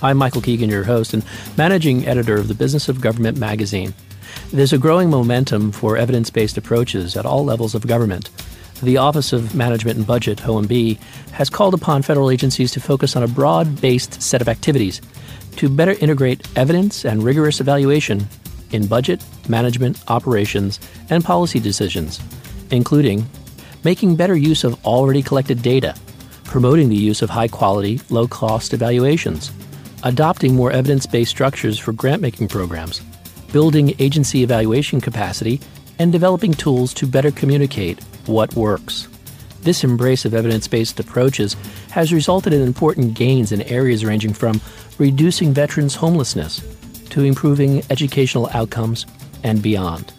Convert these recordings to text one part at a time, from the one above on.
I'm Michael Keegan, your host and managing editor of the Business of Government magazine. There's a growing momentum for evidence based approaches at all levels of government. The Office of Management and Budget, OMB, has called upon federal agencies to focus on a broad based set of activities to better integrate evidence and rigorous evaluation in budget, management, operations, and policy decisions, including making better use of already collected data, promoting the use of high quality, low cost evaluations adopting more evidence based structures for grant making programs, building agency evaluation capacity, and developing tools to better communicate what works. This embrace of evidence based approaches has resulted in important gains in areas ranging from reducing veterans' homelessness to improving educational outcomes and beyond.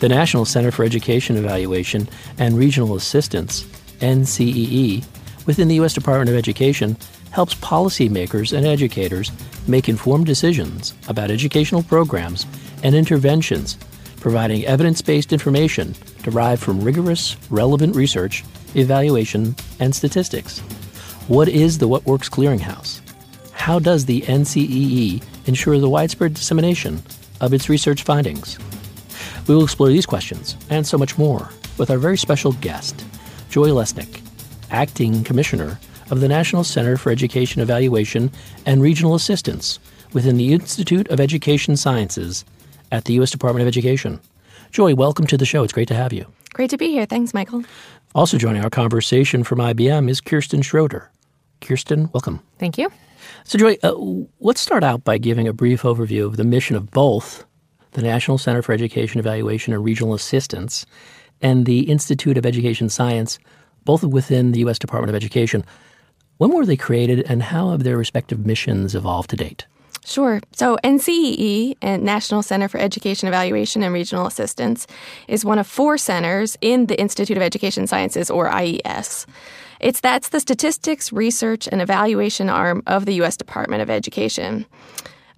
The National Center for Education Evaluation and Regional Assistance, NCEE, within the U.S. Department of Education, helps policymakers and educators make informed decisions about educational programs and interventions, providing evidence based information derived from rigorous, relevant research, evaluation, and statistics. What is the What Works Clearinghouse? How does the NCEE ensure the widespread dissemination of its research findings? We will explore these questions and so much more with our very special guest, Joy Lesnick, Acting Commissioner of the National Center for Education Evaluation and Regional Assistance within the Institute of Education Sciences at the U.S. Department of Education. Joy, welcome to the show. It's great to have you. Great to be here. Thanks, Michael. Also joining our conversation from IBM is Kirsten Schroeder. Kirsten, welcome. Thank you. So, Joy, uh, let's start out by giving a brief overview of the mission of both the National Center for Education Evaluation and Regional Assistance and the Institute of Education Science, both within the U.S. Department of Education. When were they created, and how have their respective missions evolved to date? Sure. So, NCEE, and uh, National Center for Education Evaluation and Regional Assistance, is one of four centers in the Institute of Education Sciences, or IES. It's that's the statistics, research, and evaluation arm of the U.S. Department of Education.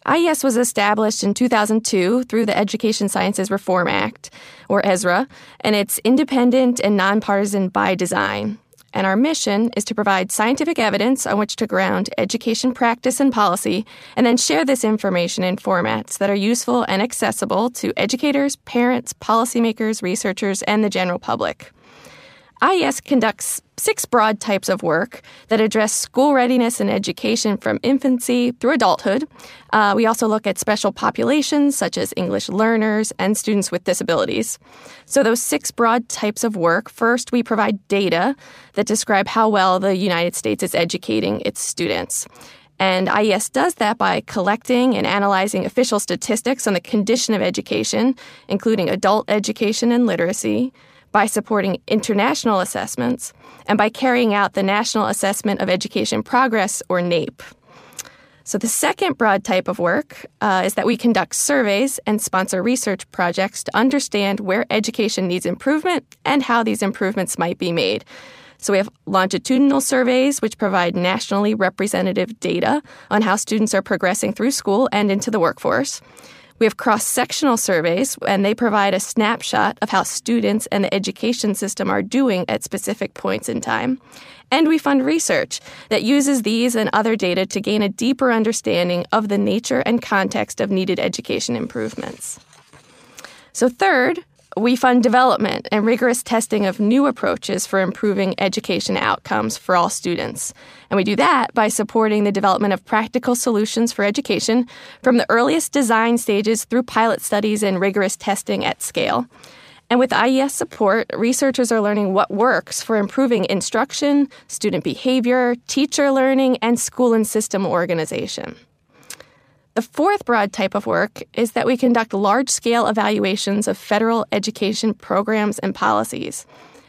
IES was established in 2002 through the Education Sciences Reform Act, or ESRA, and it's independent and nonpartisan by design and our mission is to provide scientific evidence on which to ground education practice and policy, and then share this information in formats that are useful and accessible to educators, parents, policymakers, researchers, and the general public. IES conducts six broad types of work that address school readiness and education from infancy through adulthood. Uh, we also look at special populations such as English learners and students with disabilities. So, those six broad types of work first, we provide data that describe how well the United States is educating its students. And IES does that by collecting and analyzing official statistics on the condition of education, including adult education and literacy by supporting international assessments, and by carrying out the National Assessment of Education Progress, or NAEP. So, the second broad type of work uh, is that we conduct surveys and sponsor research projects to understand where education needs improvement and how these improvements might be made. So, we have longitudinal surveys, which provide nationally representative data on how students are progressing through school and into the workforce. We have cross sectional surveys, and they provide a snapshot of how students and the education system are doing at specific points in time. And we fund research that uses these and other data to gain a deeper understanding of the nature and context of needed education improvements. So, third, we fund development and rigorous testing of new approaches for improving education outcomes for all students. And we do that by supporting the development of practical solutions for education from the earliest design stages through pilot studies and rigorous testing at scale. And with IES support, researchers are learning what works for improving instruction, student behavior, teacher learning, and school and system organization. The fourth broad type of work is that we conduct large scale evaluations of federal education programs and policies.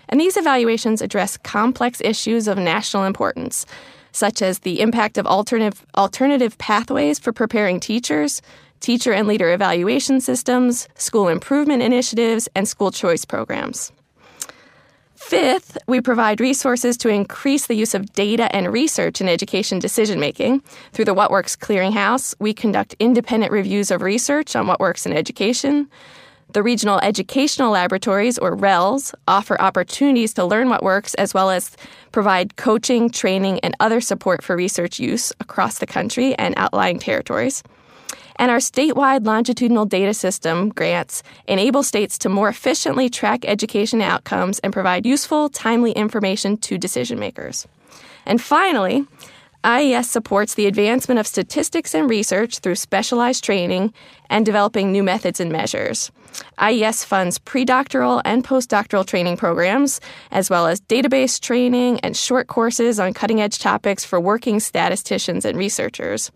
And these evaluations address complex issues of national importance, such as the impact of alternative, alternative pathways for preparing teachers, teacher and leader evaluation systems, school improvement initiatives, and school choice programs. Fifth, we provide resources to increase the use of data and research in education decision making. Through the What Works Clearinghouse, we conduct independent reviews of research on what works in education. The Regional Educational Laboratories, or RELs, offer opportunities to learn what works as well as provide coaching, training, and other support for research use across the country and outlying territories. And our statewide longitudinal data system grants enable states to more efficiently track education outcomes and provide useful, timely information to decision makers. And finally, IES supports the advancement of statistics and research through specialized training and developing new methods and measures. IES funds predoctoral and postdoctoral training programs, as well as database training and short courses on cutting edge topics for working statisticians and researchers.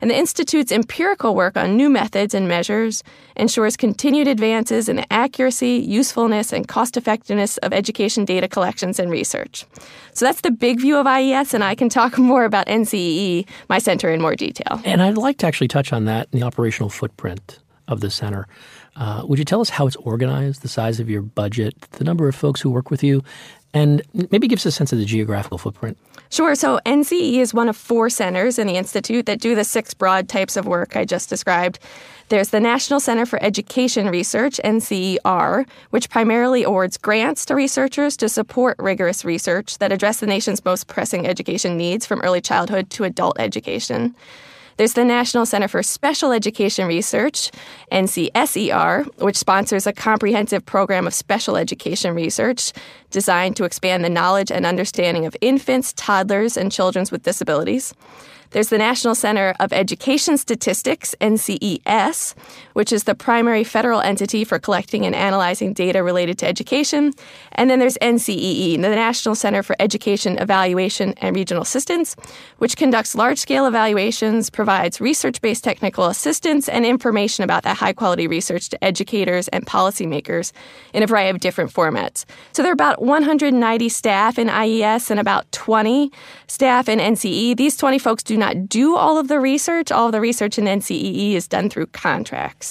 And the Institute's empirical work on new methods and measures ensures continued advances in the accuracy, usefulness, and cost effectiveness of education data collections and research. So that's the big view of IES, and I can talk more about NCEE, my center, in more detail. And I'd like to actually touch on that in the operational footprint of the center. Uh, would you tell us how it's organized, the size of your budget, the number of folks who work with you, and maybe give us a sense of the geographical footprint? Sure. So NCE is one of four centers in the Institute that do the six broad types of work I just described. There's the National Center for Education Research, NCER, which primarily awards grants to researchers to support rigorous research that address the nation's most pressing education needs from early childhood to adult education. There's the National Center for Special Education Research, NCSER, which sponsors a comprehensive program of special education research designed to expand the knowledge and understanding of infants, toddlers, and children with disabilities. There's the National Center of Education Statistics, NCES, which is the primary federal entity for collecting and analyzing data related to education. And then there's NCEE, the National Center for Education Evaluation and Regional Assistance, which conducts large scale evaluations, provides research based technical assistance, and information about that high quality research to educators and policymakers in a variety of different formats. So there are about 190 staff in IES and about 20 staff in NCE. These 20 folks do not do all of the research. All of the research in NCEE is done through contracts.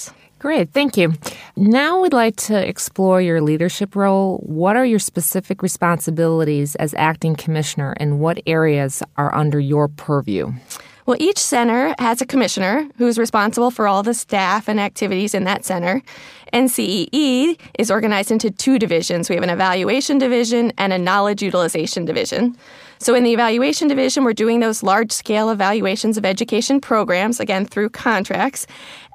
Great, thank you. Now we'd like to explore your leadership role. What are your specific responsibilities as acting commissioner, and what areas are under your purview? Well, each center has a commissioner who's responsible for all the staff and activities in that center. NCEE is organized into two divisions. We have an evaluation division and a knowledge utilization division. So, in the evaluation division, we're doing those large scale evaluations of education programs, again, through contracts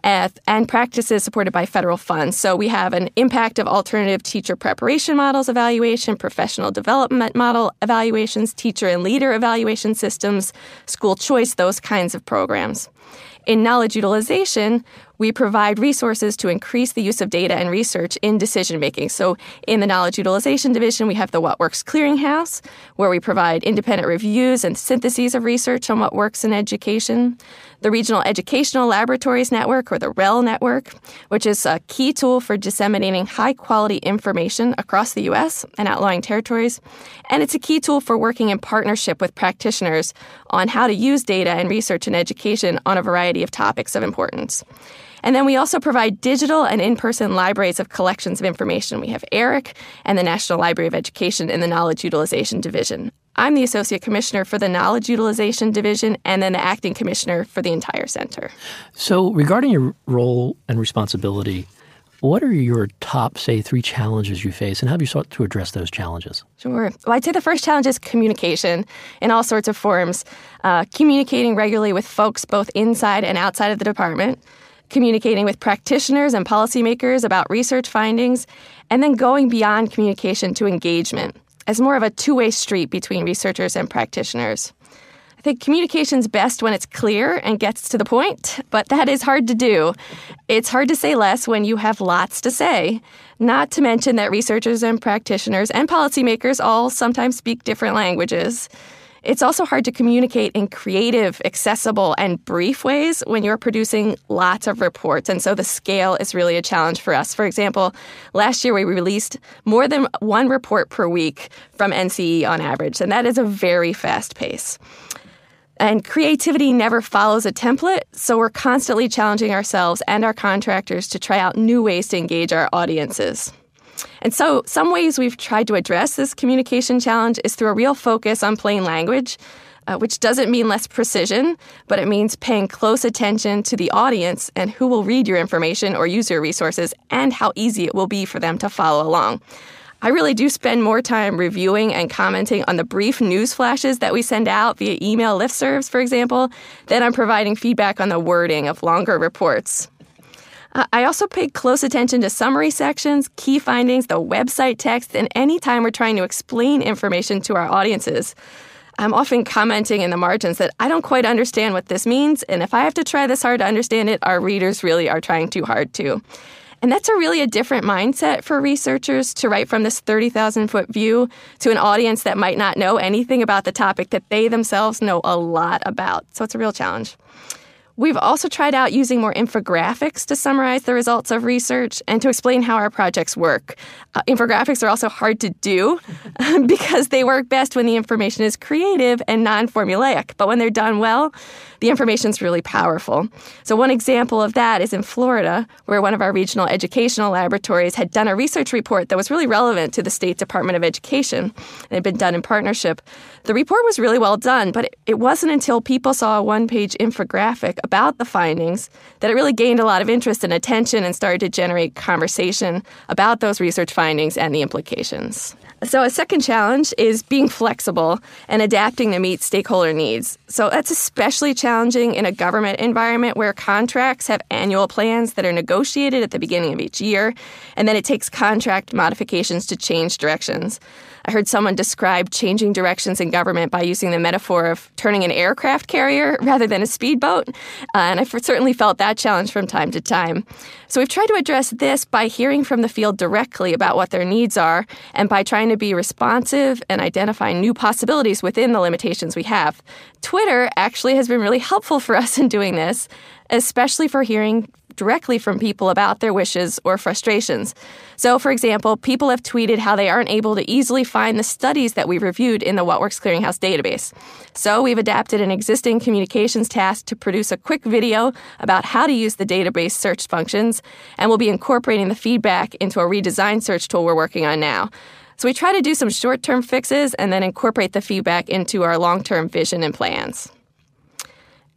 eh, and practices supported by federal funds. So, we have an impact of alternative teacher preparation models evaluation, professional development model evaluations, teacher and leader evaluation systems, school choice, those kinds of programs. In knowledge utilization, we provide resources to increase the use of data and research in decision making. So, in the Knowledge Utilization Division, we have the What Works Clearinghouse, where we provide independent reviews and syntheses of research on what works in education. The Regional Educational Laboratories Network, or the REL network, which is a key tool for disseminating high quality information across the U.S. and outlying territories. And it's a key tool for working in partnership with practitioners on how to use data and research in education on a variety of topics of importance. And then we also provide digital and in person libraries of collections of information. We have ERIC and the National Library of Education in the Knowledge Utilization Division. I'm the Associate Commissioner for the Knowledge Utilization Division and then the Acting Commissioner for the entire center. So, regarding your role and responsibility, what are your top, say, three challenges you face, and how have you sought to address those challenges? Sure. Well, I'd say the first challenge is communication in all sorts of forms, uh, communicating regularly with folks both inside and outside of the department communicating with practitioners and policymakers about research findings, and then going beyond communication to engagement as more of a two way street between researchers and practitioners. I think communication's best when it's clear and gets to the point, but that is hard to do. It's hard to say less when you have lots to say. Not to mention that researchers and practitioners and policymakers all sometimes speak different languages. It's also hard to communicate in creative, accessible, and brief ways when you're producing lots of reports. And so the scale is really a challenge for us. For example, last year we released more than one report per week from NCE on average, and that is a very fast pace. And creativity never follows a template, so we're constantly challenging ourselves and our contractors to try out new ways to engage our audiences. And so, some ways we've tried to address this communication challenge is through a real focus on plain language, uh, which doesn't mean less precision, but it means paying close attention to the audience and who will read your information or use your resources and how easy it will be for them to follow along. I really do spend more time reviewing and commenting on the brief news flashes that we send out via email listservs, for example, than I'm providing feedback on the wording of longer reports. Uh, I also pay close attention to summary sections, key findings, the website text, and any time we're trying to explain information to our audiences. I'm often commenting in the margins that I don't quite understand what this means, and if I have to try this hard to understand it, our readers really are trying too hard too. And that's a really a different mindset for researchers to write from this 30,000 foot view to an audience that might not know anything about the topic that they themselves know a lot about. So it's a real challenge. We've also tried out using more infographics to summarize the results of research and to explain how our projects work. Uh, infographics are also hard to do because they work best when the information is creative and non formulaic. But when they're done well, the information is really powerful. So, one example of that is in Florida, where one of our regional educational laboratories had done a research report that was really relevant to the State Department of Education. It had been done in partnership. The report was really well done, but it wasn't until people saw a one page infographic about the findings that it really gained a lot of interest and attention and started to generate conversation about those research findings and the implications. So, a second challenge is being flexible and adapting to meet stakeholder needs. So, that's especially challenging in a government environment where contracts have annual plans that are negotiated at the beginning of each year, and then it takes contract modifications to change directions. I heard someone describe changing directions in government by using the metaphor of turning an aircraft carrier rather than a speedboat. Uh, and I've certainly felt that challenge from time to time. So we've tried to address this by hearing from the field directly about what their needs are and by trying to be responsive and identify new possibilities within the limitations we have. Twitter actually has been really helpful for us in doing this, especially for hearing directly from people about their wishes or frustrations. So, for example, people have tweeted how they aren't able to easily find the studies that we reviewed in the WhatWorks Clearinghouse database. So, we've adapted an existing communications task to produce a quick video about how to use the database search functions, and we'll be incorporating the feedback into a redesigned search tool we're working on now. So, we try to do some short term fixes and then incorporate the feedback into our long term vision and plans.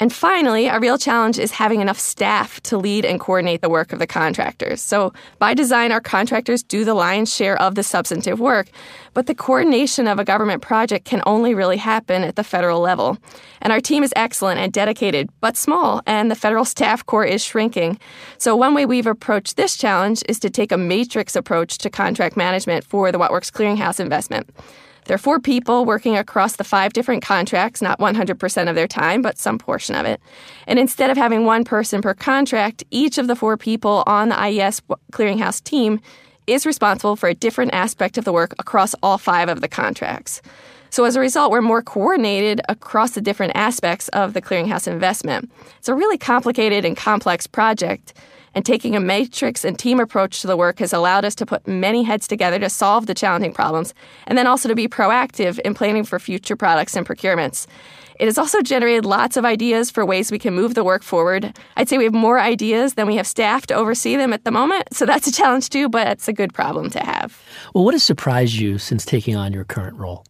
And finally, a real challenge is having enough staff to lead and coordinate the work of the contractors. So, by design, our contractors do the lion's share of the substantive work, but the coordination of a government project can only really happen at the federal level. And our team is excellent and dedicated, but small, and the federal staff corps is shrinking. So, one way we've approached this challenge is to take a matrix approach to contract management for the What Works Clearinghouse investment. There are four people working across the five different contracts, not 100% of their time, but some portion of it. And instead of having one person per contract, each of the four people on the IES clearinghouse team is responsible for a different aspect of the work across all five of the contracts. So as a result, we're more coordinated across the different aspects of the clearinghouse investment. It's a really complicated and complex project, and taking a matrix and team approach to the work has allowed us to put many heads together to solve the challenging problems, and then also to be proactive in planning for future products and procurements. It has also generated lots of ideas for ways we can move the work forward. I'd say we have more ideas than we have staff to oversee them at the moment, so that's a challenge too, but it's a good problem to have. Well, what has surprised you since taking on your current role?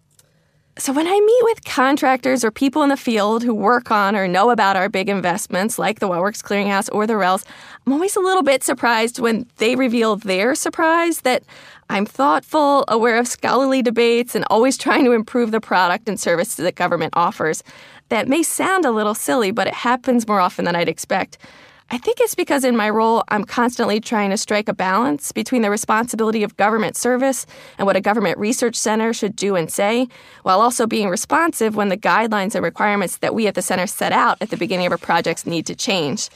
So, when I meet with contractors or people in the field who work on or know about our big investments like the WhatWorks Clearinghouse or the RELS, I'm always a little bit surprised when they reveal their surprise that I'm thoughtful, aware of scholarly debates, and always trying to improve the product and service that government offers. That may sound a little silly, but it happens more often than I'd expect. I think it's because in my role, I'm constantly trying to strike a balance between the responsibility of government service and what a government research center should do and say, while also being responsive when the guidelines and requirements that we at the center set out at the beginning of our projects need to change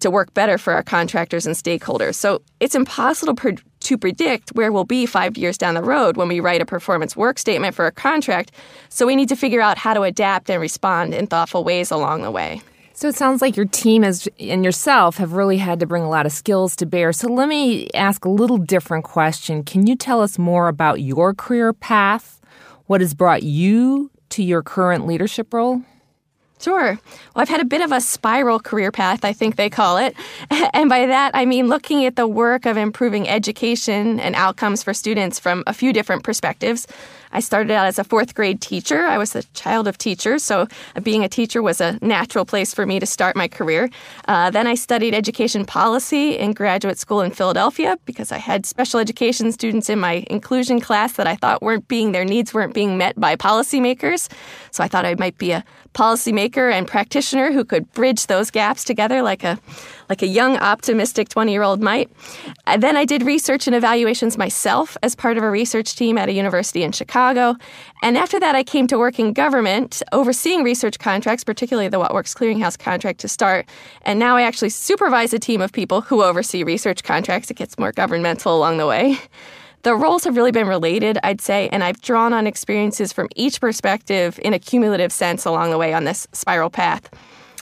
to work better for our contractors and stakeholders. So it's impossible to predict where we'll be five years down the road when we write a performance work statement for a contract. So we need to figure out how to adapt and respond in thoughtful ways along the way. So it sounds like your team and yourself have really had to bring a lot of skills to bear. So let me ask a little different question. Can you tell us more about your career path? What has brought you to your current leadership role? Sure. Well, I've had a bit of a spiral career path, I think they call it. And by that, I mean looking at the work of improving education and outcomes for students from a few different perspectives. I started out as a fourth grade teacher. I was the child of teachers, so being a teacher was a natural place for me to start my career. Uh, then I studied education policy in graduate school in Philadelphia because I had special education students in my inclusion class that I thought weren't being their needs weren't being met by policymakers. So I thought I might be a policymaker and practitioner who could bridge those gaps together like a like a young optimistic 20-year-old might. And then I did research and evaluations myself as part of a research team at a university in Chicago. And after that I came to work in government overseeing research contracts, particularly the What Works Clearinghouse contract to start. And now I actually supervise a team of people who oversee research contracts. It gets more governmental along the way the roles have really been related, I'd say, and I've drawn on experiences from each perspective in a cumulative sense along the way on this spiral path.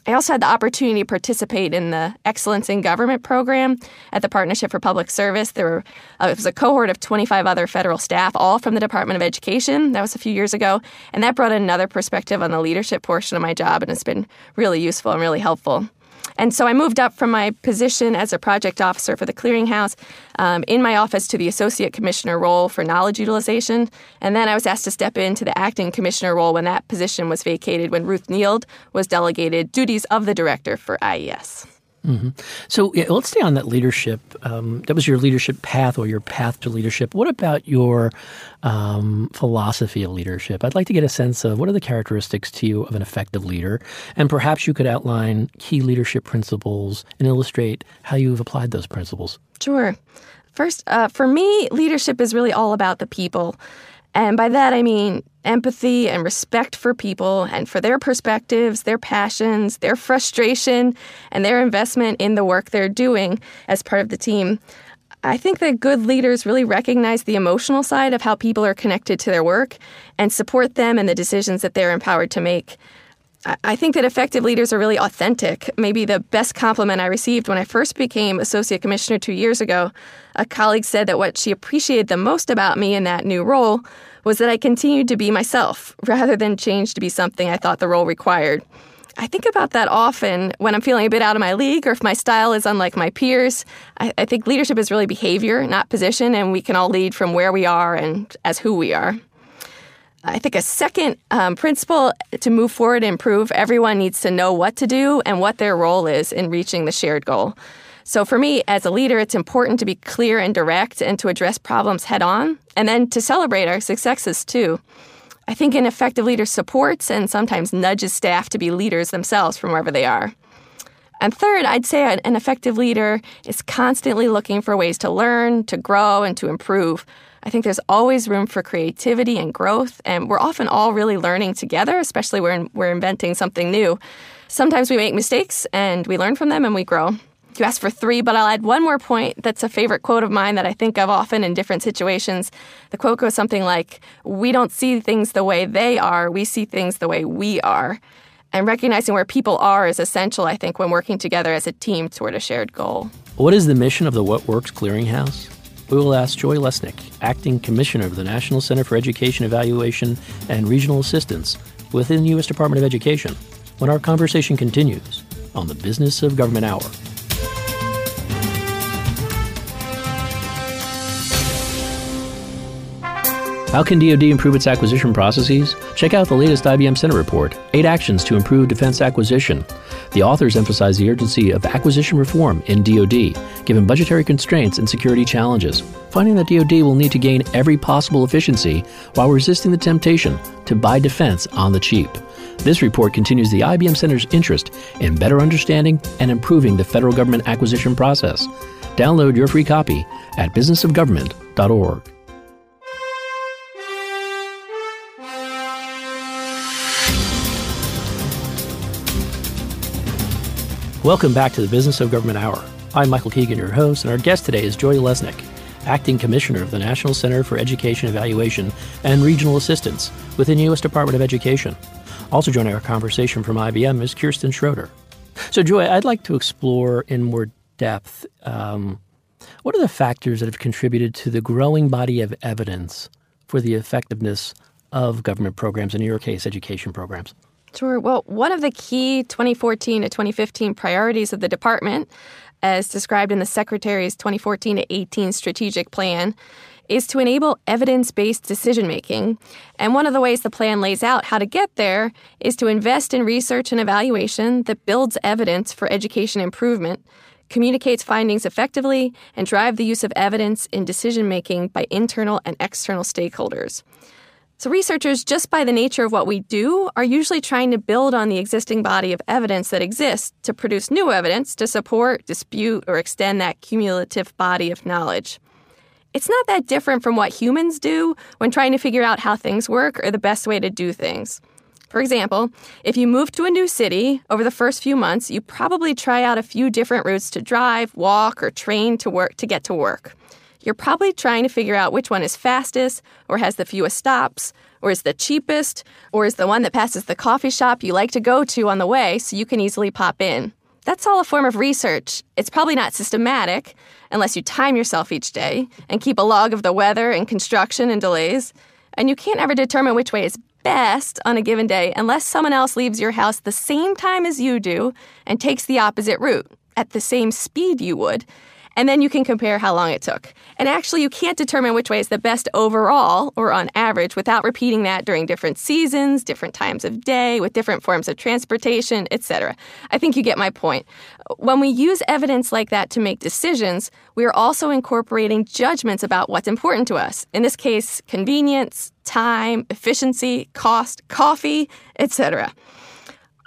I also had the opportunity to participate in the Excellence in Government program at the Partnership for Public Service. There were, uh, it was a cohort of 25 other federal staff, all from the Department of Education. That was a few years ago, and that brought another perspective on the leadership portion of my job, and it's been really useful and really helpful. And so I moved up from my position as a project officer for the clearinghouse um, in my office to the associate commissioner role for knowledge utilization. And then I was asked to step into the acting commissioner role when that position was vacated when Ruth Neild was delegated duties of the director for IES. Mm-hmm. So yeah, let's stay on that leadership. Um, that was your leadership path or your path to leadership. What about your um, philosophy of leadership? I'd like to get a sense of what are the characteristics to you of an effective leader, and perhaps you could outline key leadership principles and illustrate how you've applied those principles. Sure. First, uh, for me, leadership is really all about the people. And by that, I mean empathy and respect for people and for their perspectives, their passions, their frustration, and their investment in the work they're doing as part of the team. I think that good leaders really recognize the emotional side of how people are connected to their work and support them in the decisions that they're empowered to make. I think that effective leaders are really authentic. Maybe the best compliment I received when I first became associate commissioner two years ago, a colleague said that what she appreciated the most about me in that new role was that I continued to be myself rather than change to be something I thought the role required. I think about that often when I'm feeling a bit out of my league or if my style is unlike my peers. I, I think leadership is really behavior, not position, and we can all lead from where we are and as who we are. I think a second um, principle to move forward and improve, everyone needs to know what to do and what their role is in reaching the shared goal. So for me, as a leader, it's important to be clear and direct and to address problems head on, and then to celebrate our successes too. I think an effective leader supports and sometimes nudges staff to be leaders themselves from wherever they are. And third, I'd say an effective leader is constantly looking for ways to learn, to grow, and to improve. I think there's always room for creativity and growth, and we're often all really learning together, especially when we're inventing something new. Sometimes we make mistakes and we learn from them and we grow. You asked for three, but I'll add one more point that's a favorite quote of mine that I think of often in different situations. The quote goes something like, We don't see things the way they are, we see things the way we are. And recognizing where people are is essential, I think, when working together as a team toward a shared goal. What is the mission of the What Works Clearinghouse? We will ask Joy Lesnick, Acting Commissioner of the National Center for Education Evaluation and Regional Assistance within the U.S. Department of Education, when our conversation continues on the Business of Government Hour. How can DoD improve its acquisition processes? Check out the latest IBM Center report, Eight Actions to Improve Defense Acquisition. The authors emphasize the urgency of acquisition reform in DoD, given budgetary constraints and security challenges, finding that DoD will need to gain every possible efficiency while resisting the temptation to buy defense on the cheap. This report continues the IBM Center's interest in better understanding and improving the federal government acquisition process. Download your free copy at businessofgovernment.org. Welcome back to the Business of Government Hour. I'm Michael Keegan, your host, and our guest today is Joy Lesnick, Acting Commissioner of the National Center for Education Evaluation and Regional Assistance within the U.S. Department of Education. Also joining our conversation from IBM is Kirsten Schroeder. So, Joy, I'd like to explore in more depth um, what are the factors that have contributed to the growing body of evidence for the effectiveness of government programs, in your case, education programs? Sure. Well, one of the key 2014 to 2015 priorities of the department, as described in the Secretary's 2014 to 18 strategic plan, is to enable evidence based decision making. And one of the ways the plan lays out how to get there is to invest in research and evaluation that builds evidence for education improvement, communicates findings effectively, and drive the use of evidence in decision making by internal and external stakeholders. So, researchers, just by the nature of what we do, are usually trying to build on the existing body of evidence that exists to produce new evidence to support, dispute, or extend that cumulative body of knowledge. It's not that different from what humans do when trying to figure out how things work or the best way to do things. For example, if you move to a new city over the first few months, you probably try out a few different routes to drive, walk, or train to work to get to work you're probably trying to figure out which one is fastest, or has the fewest stops, or is the cheapest, or is the one that passes the coffee shop you like to go to on the way so you can easily pop in. That's all a form of research. It's probably not systematic unless you time yourself each day and keep a log of the weather and construction and delays. And you can't ever determine which way is best on a given day unless someone else leaves your house the same time as you do and takes the opposite route at the same speed you would and then you can compare how long it took. And actually, you can't determine which way is the best overall or on average without repeating that during different seasons, different times of day, with different forms of transportation, etc. I think you get my point. When we use evidence like that to make decisions, we are also incorporating judgments about what's important to us. In this case, convenience, time, efficiency, cost, coffee, etc.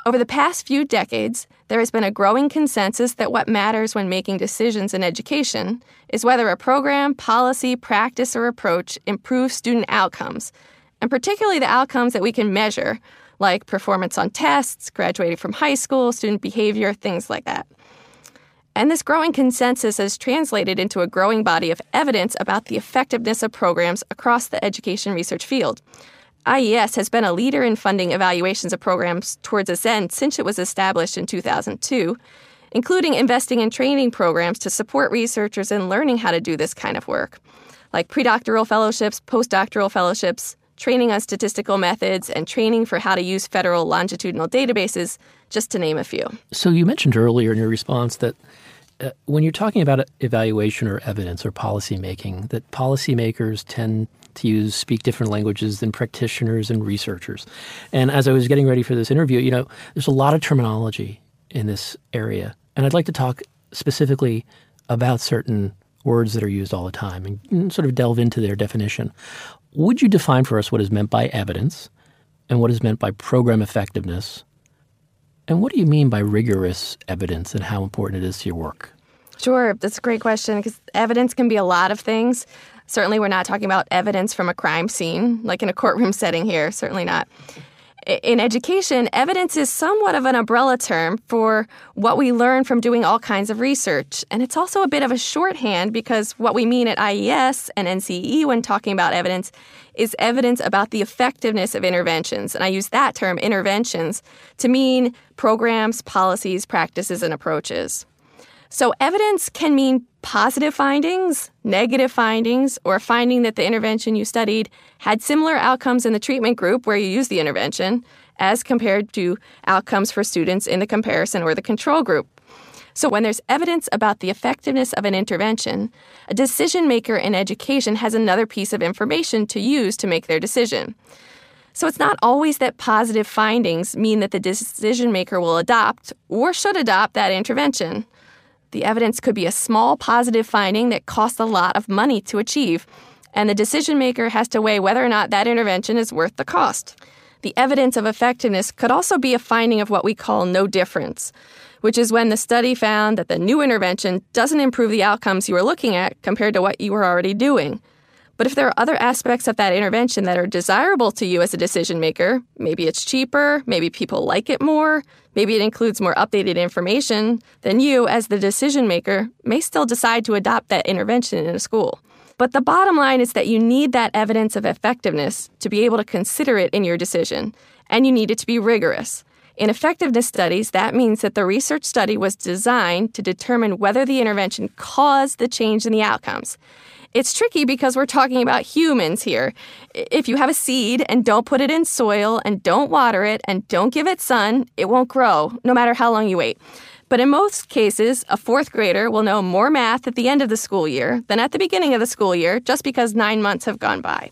Over the past few decades, there has been a growing consensus that what matters when making decisions in education is whether a program, policy, practice, or approach improves student outcomes, and particularly the outcomes that we can measure, like performance on tests, graduating from high school, student behavior, things like that. And this growing consensus has translated into a growing body of evidence about the effectiveness of programs across the education research field. IES has been a leader in funding evaluations of programs towards this end since it was established in 2002, including investing in training programs to support researchers in learning how to do this kind of work, like predoctoral fellowships, postdoctoral fellowships, training on statistical methods, and training for how to use federal longitudinal databases, just to name a few. So, you mentioned earlier in your response that uh, when you're talking about evaluation or evidence or policy making, that policymakers tend to use speak different languages than practitioners and researchers. And as I was getting ready for this interview, you know, there's a lot of terminology in this area. And I'd like to talk specifically about certain words that are used all the time and sort of delve into their definition. Would you define for us what is meant by evidence and what is meant by program effectiveness? And what do you mean by rigorous evidence and how important it is to your work? Sure, that's a great question because evidence can be a lot of things. Certainly, we're not talking about evidence from a crime scene, like in a courtroom setting here. Certainly not. In education, evidence is somewhat of an umbrella term for what we learn from doing all kinds of research. And it's also a bit of a shorthand because what we mean at IES and NCE when talking about evidence is evidence about the effectiveness of interventions. And I use that term, interventions, to mean programs, policies, practices, and approaches. So, evidence can mean positive findings, negative findings, or finding that the intervention you studied had similar outcomes in the treatment group where you used the intervention as compared to outcomes for students in the comparison or the control group. So, when there's evidence about the effectiveness of an intervention, a decision maker in education has another piece of information to use to make their decision. So, it's not always that positive findings mean that the decision maker will adopt or should adopt that intervention. The evidence could be a small positive finding that costs a lot of money to achieve, and the decision maker has to weigh whether or not that intervention is worth the cost. the evidence of effectiveness could also be a finding of what we call no difference, which is when the study found that the new intervention doesn't improve the outcomes you were looking at compared to what you were already doing. But if there are other aspects of that intervention that are desirable to you as a decision maker, maybe it's cheaper, maybe people like it more, maybe it includes more updated information, then you, as the decision maker, may still decide to adopt that intervention in a school. But the bottom line is that you need that evidence of effectiveness to be able to consider it in your decision, and you need it to be rigorous. In effectiveness studies, that means that the research study was designed to determine whether the intervention caused the change in the outcomes. It's tricky because we're talking about humans here. If you have a seed and don't put it in soil and don't water it and don't give it sun, it won't grow, no matter how long you wait. But in most cases, a fourth grader will know more math at the end of the school year than at the beginning of the school year just because nine months have gone by.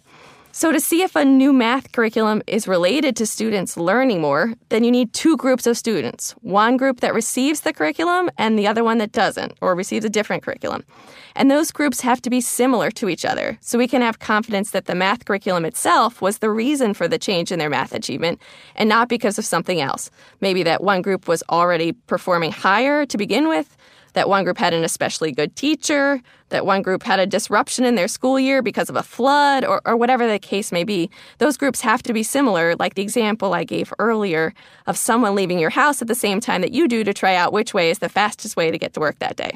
So, to see if a new math curriculum is related to students learning more, then you need two groups of students one group that receives the curriculum and the other one that doesn't, or receives a different curriculum. And those groups have to be similar to each other so we can have confidence that the math curriculum itself was the reason for the change in their math achievement and not because of something else. Maybe that one group was already performing higher to begin with that one group had an especially good teacher, that one group had a disruption in their school year because of a flood, or, or whatever the case may be. Those groups have to be similar, like the example I gave earlier of someone leaving your house at the same time that you do to try out which way is the fastest way to get to work that day.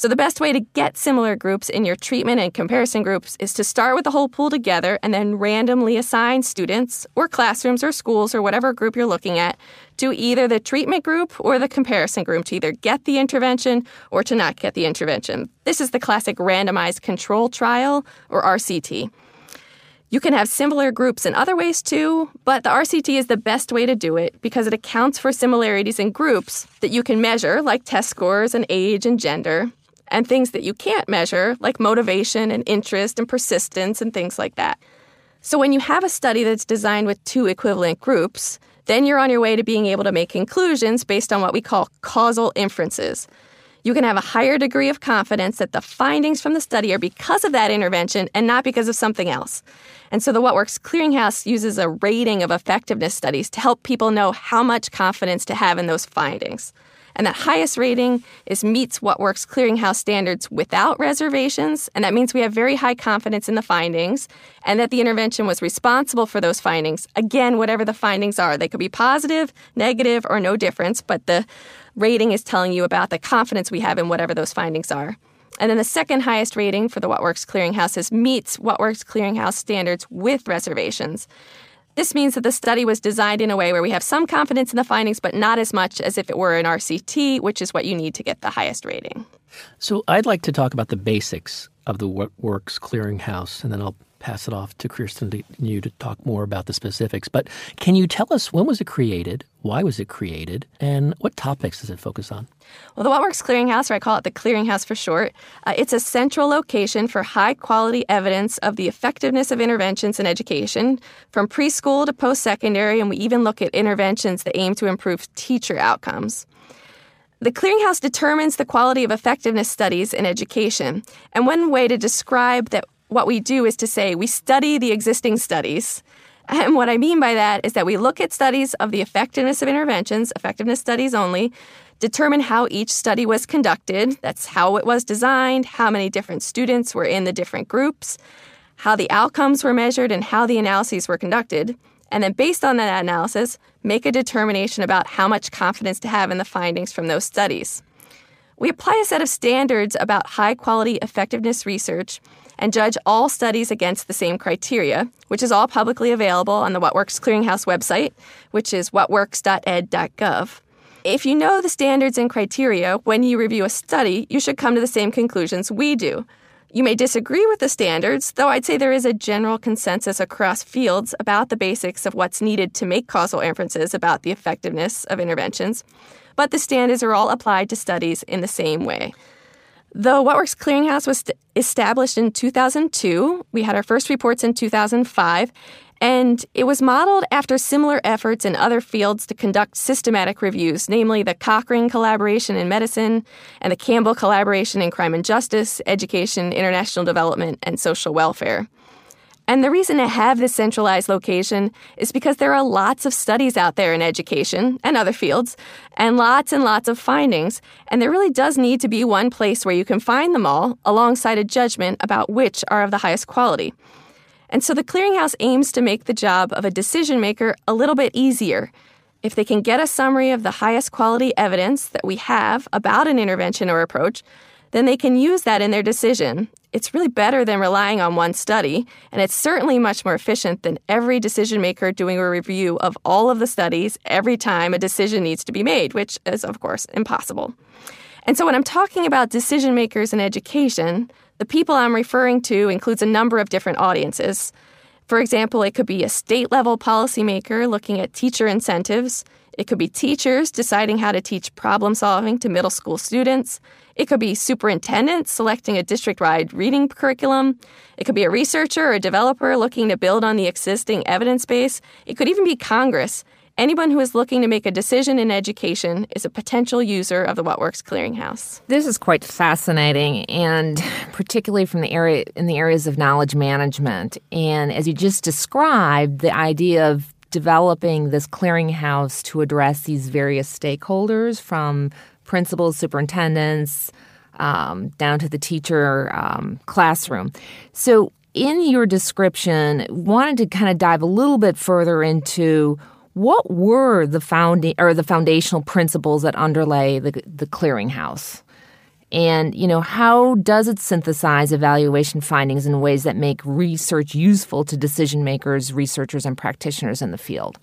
So, the best way to get similar groups in your treatment and comparison groups is to start with the whole pool together and then randomly assign students or classrooms or schools or whatever group you're looking at to either the treatment group or the comparison group to either get the intervention or to not get the intervention. This is the classic randomized control trial or RCT. You can have similar groups in other ways too, but the RCT is the best way to do it because it accounts for similarities in groups that you can measure, like test scores and age and gender and things that you can't measure, like motivation and interest and persistence and things like that. So, when you have a study that's designed with two equivalent groups, then you're on your way to being able to make conclusions based on what we call causal inferences. You can have a higher degree of confidence that the findings from the study are because of that intervention and not because of something else. And so the What Works Clearinghouse uses a rating of effectiveness studies to help people know how much confidence to have in those findings and that highest rating is meets what works clearinghouse standards without reservations. And that means we have very high confidence in the findings and that the intervention was responsible for those findings. Again whatever the findings are they could be positive negative or no difference but the rating is telling you about the confidence we have in whatever those findings are. And then the second highest rating for the What Works Clearinghouse is meets What Works Clearinghouse standards with reservations. This means that the study was designed in a way where we have some confidence in the findings, but not as much as if it were an RCT, which is what you need to get the highest rating. So I'd like to talk about the basics of the Works Clearinghouse, and then I'll pass it off to Kirsten and you to talk more about the specifics. But can you tell us when was it created, why was it created, and what topics does it focus on? Well, the What Works Clearinghouse, or I call it the Clearinghouse for short, uh, it's a central location for high quality evidence of the effectiveness of interventions in education, from preschool to post secondary, and we even look at interventions that aim to improve teacher outcomes. The Clearinghouse determines the quality of effectiveness studies in education. And one way to describe that what we do is to say we study the existing studies. And what I mean by that is that we look at studies of the effectiveness of interventions, effectiveness studies only, determine how each study was conducted. That's how it was designed, how many different students were in the different groups, how the outcomes were measured, and how the analyses were conducted. And then, based on that analysis, make a determination about how much confidence to have in the findings from those studies. We apply a set of standards about high quality effectiveness research and judge all studies against the same criteria, which is all publicly available on the What Works Clearinghouse website, which is whatworks.ed.gov. If you know the standards and criteria when you review a study, you should come to the same conclusions we do. You may disagree with the standards, though I'd say there is a general consensus across fields about the basics of what's needed to make causal inferences about the effectiveness of interventions, but the standards are all applied to studies in the same way. The What Works Clearinghouse was st- established in 2002. We had our first reports in 2005, and it was modeled after similar efforts in other fields to conduct systematic reviews, namely the Cochrane collaboration in medicine and the Campbell collaboration in crime and justice, education, international development, and social welfare. And the reason to have this centralized location is because there are lots of studies out there in education and other fields, and lots and lots of findings. And there really does need to be one place where you can find them all alongside a judgment about which are of the highest quality. And so the clearinghouse aims to make the job of a decision maker a little bit easier. If they can get a summary of the highest quality evidence that we have about an intervention or approach, then they can use that in their decision. It's really better than relying on one study, and it's certainly much more efficient than every decision maker doing a review of all of the studies every time a decision needs to be made, which is, of course, impossible. And so when I'm talking about decision makers in education, the people I'm referring to includes a number of different audiences. For example, it could be a state level policymaker looking at teacher incentives. It could be teachers deciding how to teach problem solving to middle school students. It could be superintendents selecting a district wide reading curriculum. It could be a researcher or a developer looking to build on the existing evidence base. It could even be Congress. Anyone who is looking to make a decision in education is a potential user of the What Works Clearinghouse. This is quite fascinating, and particularly from the area in the areas of knowledge management. And as you just described, the idea of developing this clearinghouse to address these various stakeholders from principals, superintendents, um, down to the teacher um, classroom. So, in your description, wanted to kind of dive a little bit further into what were the founding or the foundational principles that underlay the, the clearinghouse. And, you know, how does it synthesize evaluation findings in ways that make research useful to decision makers, researchers, and practitioners in the field?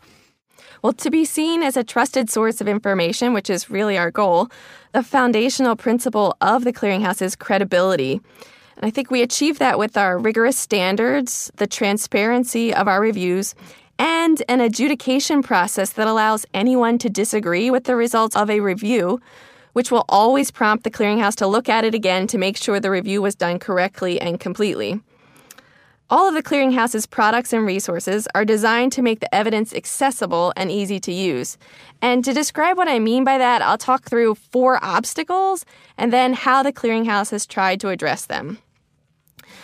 Well, to be seen as a trusted source of information, which is really our goal, the foundational principle of the clearinghouse is credibility. And I think we achieve that with our rigorous standards, the transparency of our reviews, and an adjudication process that allows anyone to disagree with the results of a review, which will always prompt the clearinghouse to look at it again to make sure the review was done correctly and completely. All of the clearinghouse's products and resources are designed to make the evidence accessible and easy to use. And to describe what I mean by that, I'll talk through four obstacles and then how the clearinghouse has tried to address them.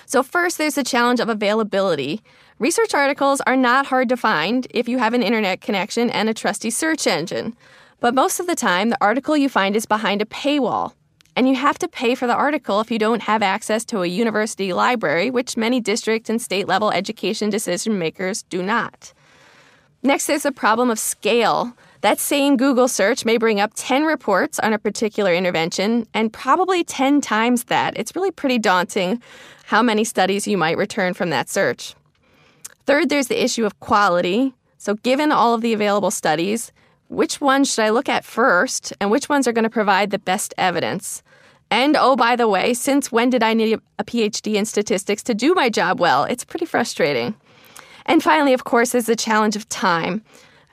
So, first, there's the challenge of availability. Research articles are not hard to find if you have an internet connection and a trusty search engine. But most of the time, the article you find is behind a paywall. And you have to pay for the article if you don't have access to a university library, which many district and state level education decision makers do not. Next, there's the problem of scale. That same Google search may bring up 10 reports on a particular intervention, and probably 10 times that. It's really pretty daunting how many studies you might return from that search. Third, there's the issue of quality. So, given all of the available studies, which ones should I look at first, and which ones are going to provide the best evidence? And oh, by the way, since when did I need a PhD in statistics to do my job well? It's pretty frustrating. And finally, of course, is the challenge of time.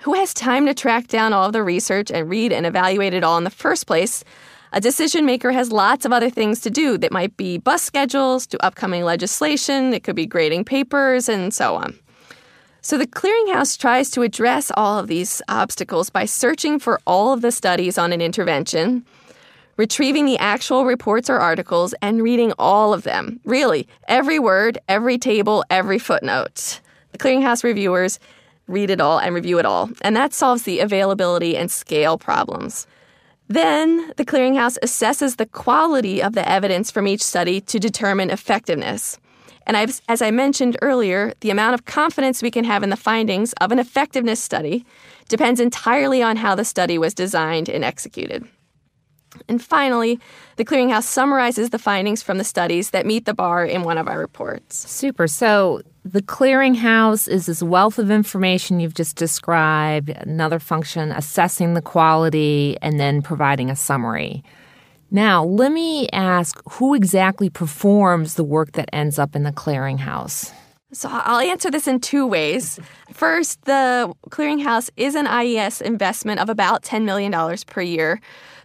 Who has time to track down all of the research and read and evaluate it all in the first place? A decision maker has lots of other things to do that might be bus schedules to upcoming legislation, it could be grading papers, and so on. So the clearinghouse tries to address all of these obstacles by searching for all of the studies on an intervention, retrieving the actual reports or articles, and reading all of them. Really, every word, every table, every footnote. The clearinghouse reviewers read it all and review it all, and that solves the availability and scale problems. Then, the clearinghouse assesses the quality of the evidence from each study to determine effectiveness. And I've, as I mentioned earlier, the amount of confidence we can have in the findings of an effectiveness study depends entirely on how the study was designed and executed. And finally, the clearinghouse summarizes the findings from the studies that meet the bar in one of our reports. Super. So the clearinghouse is this wealth of information you've just described, another function assessing the quality and then providing a summary. Now, let me ask who exactly performs the work that ends up in the clearinghouse? So I'll answer this in two ways. First, the clearinghouse is an IES investment of about $10 million per year.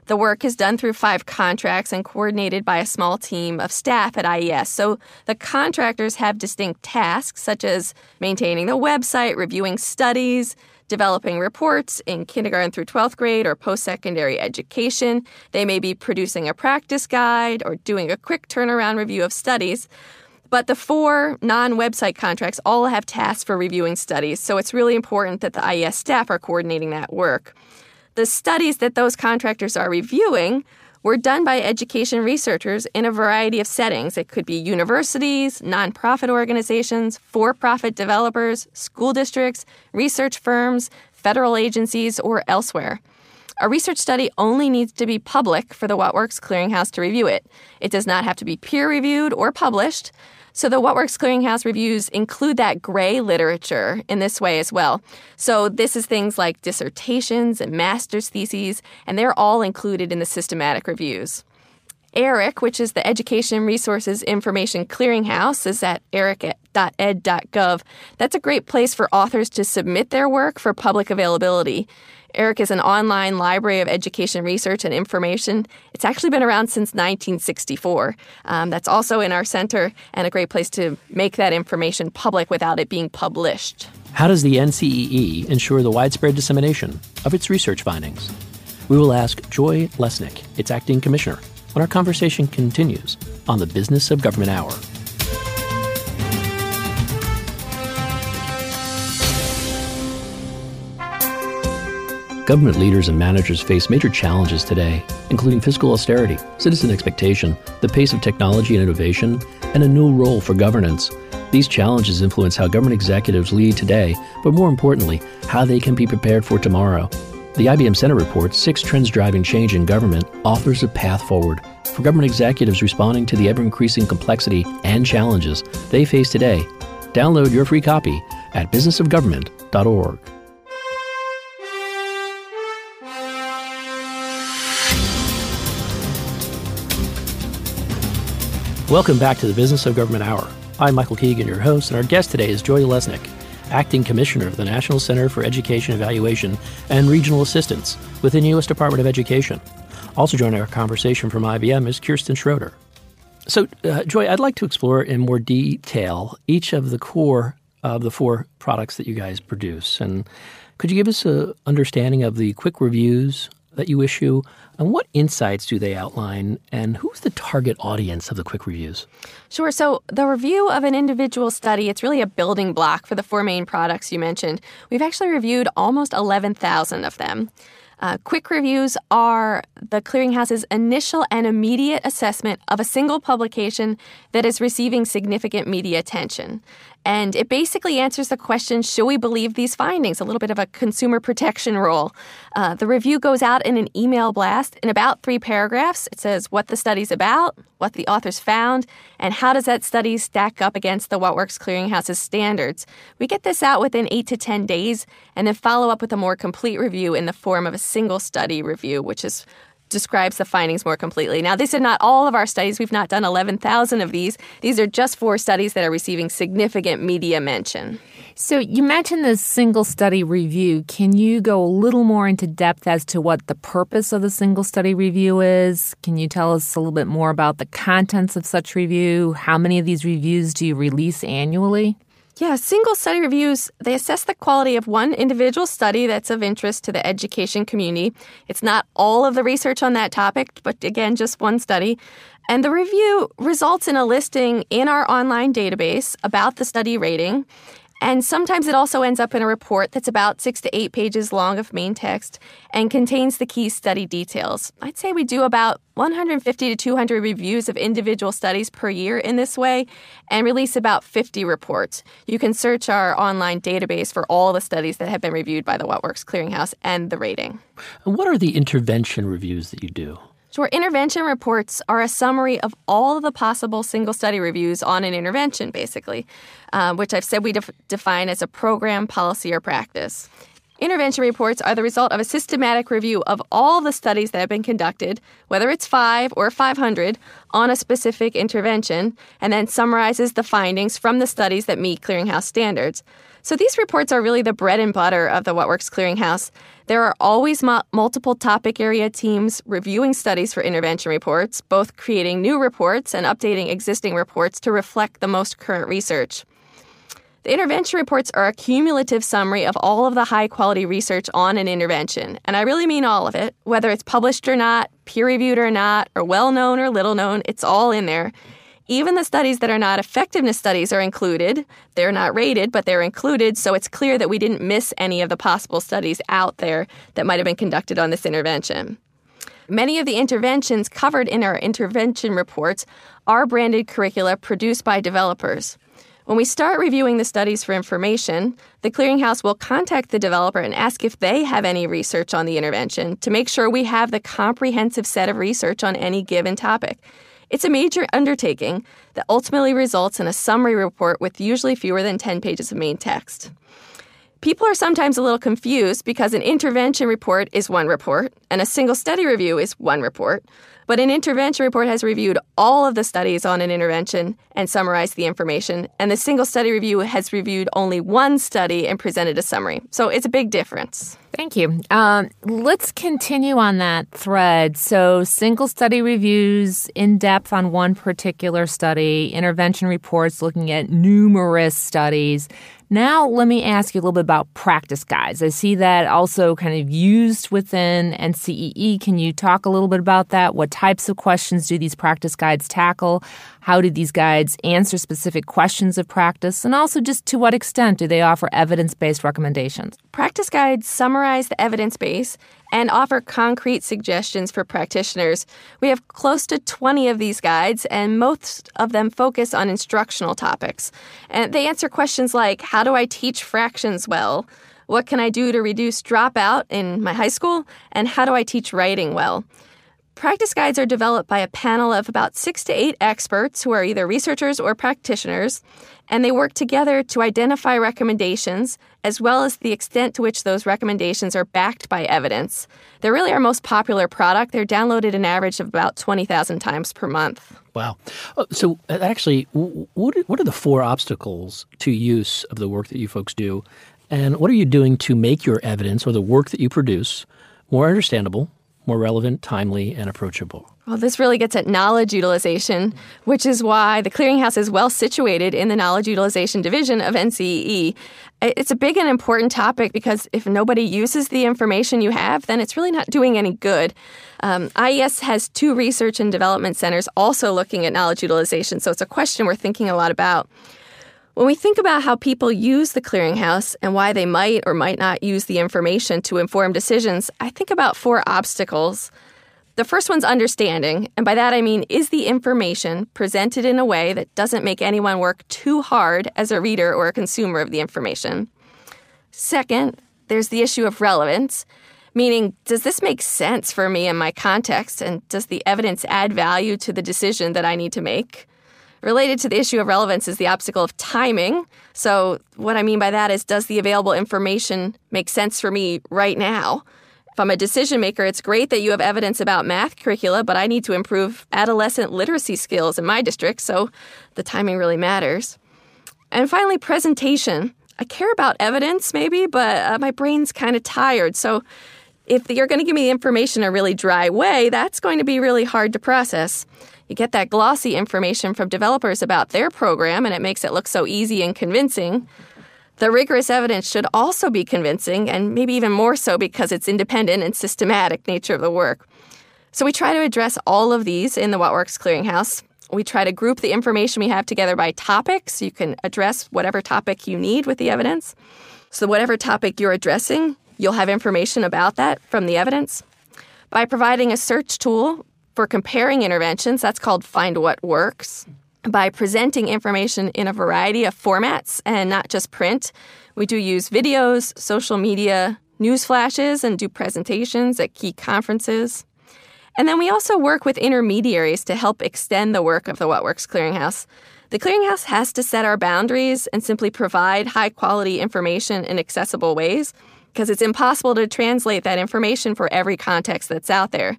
The work is done through five contracts and coordinated by a small team of staff at IES. So the contractors have distinct tasks, such as maintaining the website, reviewing studies, developing reports in kindergarten through 12th grade or post secondary education. They may be producing a practice guide or doing a quick turnaround review of studies. But the four non website contracts all have tasks for reviewing studies, so it's really important that the IES staff are coordinating that work. The studies that those contractors are reviewing were done by education researchers in a variety of settings. It could be universities, nonprofit organizations, for profit developers, school districts, research firms, federal agencies, or elsewhere. A research study only needs to be public for the WhatWorks Clearinghouse to review it. It does not have to be peer reviewed or published. So the WhatWorks Clearinghouse reviews include that gray literature in this way as well. So this is things like dissertations and master's theses, and they're all included in the systematic reviews. ERIC, which is the Education Resources Information Clearinghouse, is at eric.ed.gov. That's a great place for authors to submit their work for public availability. ERIC is an online library of education research and information. It's actually been around since 1964. Um, that's also in our center and a great place to make that information public without it being published. How does the NCEE ensure the widespread dissemination of its research findings? We will ask Joy Lesnick, its acting commissioner, when our conversation continues on the Business of Government Hour. Government leaders and managers face major challenges today, including fiscal austerity, citizen expectation, the pace of technology and innovation, and a new role for governance. These challenges influence how government executives lead today, but more importantly, how they can be prepared for tomorrow. The IBM Center report, Six Trends Driving Change in Government, offers a path forward for government executives responding to the ever increasing complexity and challenges they face today. Download your free copy at businessofgovernment.org. Welcome back to the Business of Government Hour. I'm Michael Keegan, your host, and our guest today is Joy Lesnick, Acting Commissioner of the National Center for Education Evaluation and Regional Assistance within the U.S. Department of Education. Also joining our conversation from IBM is Kirsten Schroeder. So, uh, Joy, I'd like to explore in more detail each of the core of the four products that you guys produce. And could you give us an understanding of the quick reviews that you issue, and what insights do they outline, and who's the target audience of the quick reviews? Sure. So, the review of an individual study, it's really a building block for the four main products you mentioned. We've actually reviewed almost 11,000 of them. Uh, quick reviews are the clearinghouse's initial and immediate assessment of a single publication that is receiving significant media attention. And it basically answers the question should we believe these findings? A little bit of a consumer protection role. Uh, the review goes out in an email blast in about three paragraphs. It says what the study's about, what the authors found, and how does that study stack up against the WhatWorks Clearinghouse's standards. We get this out within eight to 10 days and then follow up with a more complete review in the form of a single study review, which is describes the findings more completely. Now, these are not all of our studies. We've not done 11,000 of these. These are just four studies that are receiving significant media mention. So, you mentioned the single study review. Can you go a little more into depth as to what the purpose of the single study review is? Can you tell us a little bit more about the contents of such review? How many of these reviews do you release annually? Yeah, single study reviews, they assess the quality of one individual study that's of interest to the education community. It's not all of the research on that topic, but again, just one study. And the review results in a listing in our online database about the study rating. And sometimes it also ends up in a report that's about six to eight pages long of main text and contains the key study details. I'd say we do about 150 to 200 reviews of individual studies per year in this way and release about 50 reports. You can search our online database for all the studies that have been reviewed by the WhatWorks Clearinghouse and the rating. What are the intervention reviews that you do? Sure, intervention reports are a summary of all of the possible single study reviews on an intervention, basically, uh, which I've said we def- define as a program, policy, or practice. Intervention reports are the result of a systematic review of all the studies that have been conducted, whether it's five or 500, on a specific intervention, and then summarizes the findings from the studies that meet clearinghouse standards. So these reports are really the bread and butter of the WhatWorks Clearinghouse. There are always mo- multiple topic area teams reviewing studies for intervention reports, both creating new reports and updating existing reports to reflect the most current research. The intervention reports are a cumulative summary of all of the high quality research on an intervention. And I really mean all of it, whether it's published or not, peer reviewed or not, or well known or little known, it's all in there. Even the studies that are not effectiveness studies are included. They're not rated, but they're included, so it's clear that we didn't miss any of the possible studies out there that might have been conducted on this intervention. Many of the interventions covered in our intervention reports are branded curricula produced by developers. When we start reviewing the studies for information, the clearinghouse will contact the developer and ask if they have any research on the intervention to make sure we have the comprehensive set of research on any given topic. It's a major undertaking that ultimately results in a summary report with usually fewer than 10 pages of main text. People are sometimes a little confused because an intervention report is one report and a single study review is one report. But an intervention report has reviewed all of the studies on an intervention and summarized the information, and the single study review has reviewed only one study and presented a summary. So it's a big difference. Thank you. Um, let's continue on that thread. So, single study reviews in depth on one particular study, intervention reports looking at numerous studies. Now, let me ask you a little bit about practice guides. I see that also kind of used within NCEE. Can you talk a little bit about that? What types of questions do these practice guides tackle? How do these guides answer specific questions of practice? And also, just to what extent do they offer evidence based recommendations? Practice guides summarize the evidence base and offer concrete suggestions for practitioners. We have close to 20 of these guides, and most of them focus on instructional topics. And they answer questions like How do I teach fractions well? What can I do to reduce dropout in my high school? And how do I teach writing well? Practice guides are developed by a panel of about six to eight experts who are either researchers or practitioners, and they work together to identify recommendations as well as the extent to which those recommendations are backed by evidence. They're really our most popular product. They're downloaded an average of about 20,000 times per month. Wow. Uh, so, uh, actually, what are the four obstacles to use of the work that you folks do? And what are you doing to make your evidence or the work that you produce more understandable, more relevant, timely, and approachable. Well, this really gets at knowledge utilization, which is why the Clearinghouse is well situated in the knowledge utilization division of NCEE. It's a big and important topic because if nobody uses the information you have, then it's really not doing any good. Um, IES has two research and development centers also looking at knowledge utilization, so it's a question we're thinking a lot about. When we think about how people use the clearinghouse and why they might or might not use the information to inform decisions, I think about four obstacles. The first one's understanding, and by that I mean is the information presented in a way that doesn't make anyone work too hard as a reader or a consumer of the information? Second, there's the issue of relevance, meaning does this make sense for me in my context, and does the evidence add value to the decision that I need to make? Related to the issue of relevance is the obstacle of timing. So, what I mean by that is, does the available information make sense for me right now? If I'm a decision maker, it's great that you have evidence about math curricula, but I need to improve adolescent literacy skills in my district, so the timing really matters. And finally, presentation. I care about evidence, maybe, but uh, my brain's kind of tired. So, if you're going to give me the information in a really dry way, that's going to be really hard to process. You get that glossy information from developers about their program, and it makes it look so easy and convincing. The rigorous evidence should also be convincing, and maybe even more so because it's independent and systematic nature of the work. So we try to address all of these in the What Works Clearinghouse. We try to group the information we have together by topic so you can address whatever topic you need with the evidence. So, whatever topic you're addressing, you'll have information about that from the evidence. By providing a search tool for comparing interventions, that's called Find What Works. By presenting information in a variety of formats and not just print, we do use videos, social media, news flashes, and do presentations at key conferences. And then we also work with intermediaries to help extend the work of the What Works Clearinghouse. The Clearinghouse has to set our boundaries and simply provide high quality information in accessible ways because it's impossible to translate that information for every context that's out there.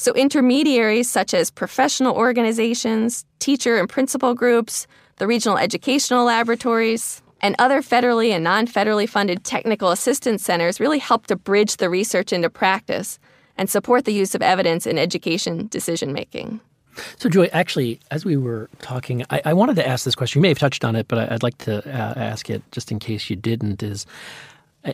So, intermediaries such as professional organizations, teacher and principal groups, the regional educational laboratories, and other federally and non federally funded technical assistance centers really help to bridge the research into practice and support the use of evidence in education decision making. So, Joy, actually, as we were talking, I, I, wanted to ask this question. You may have touched on it, but I'd like to uh, ask it just in case you didn't. Is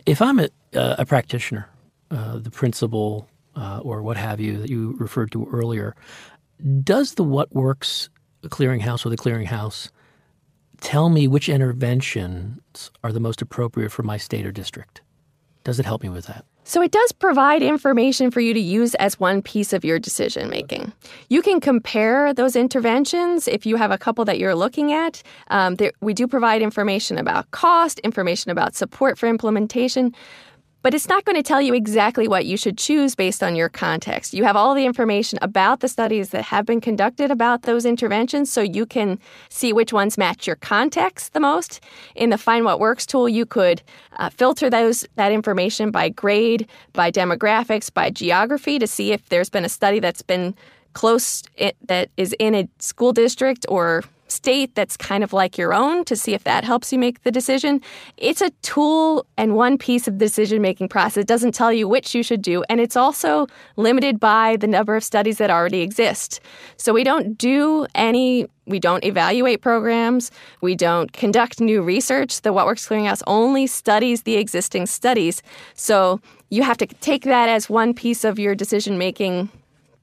if I'm a, a practitioner, uh, the principal uh, or what have you that you referred to earlier. Does the What Works clearinghouse or the clearinghouse, tell me which interventions are the most appropriate for my state or district. Does it help me with that? So it does provide information for you to use as one piece of your decision making. You can compare those interventions if you have a couple that you're looking at. Um, there, we do provide information about cost, information about support for implementation, but it's not going to tell you exactly what you should choose based on your context. You have all the information about the studies that have been conducted about those interventions, so you can see which ones match your context the most. In the Find What Works tool, you could uh, filter those that information by grade, by demographics, by geography to see if there's been a study that's been close it, that is in a school district or state that's kind of like your own to see if that helps you make the decision. It's a tool and one piece of the decision making process. It doesn't tell you which you should do, and it's also limited by the number of studies that already exist. So we don't do any we don't evaluate programs. We don't conduct new research. The What Works Clearinghouse only studies the existing studies. So you have to take that as one piece of your decision making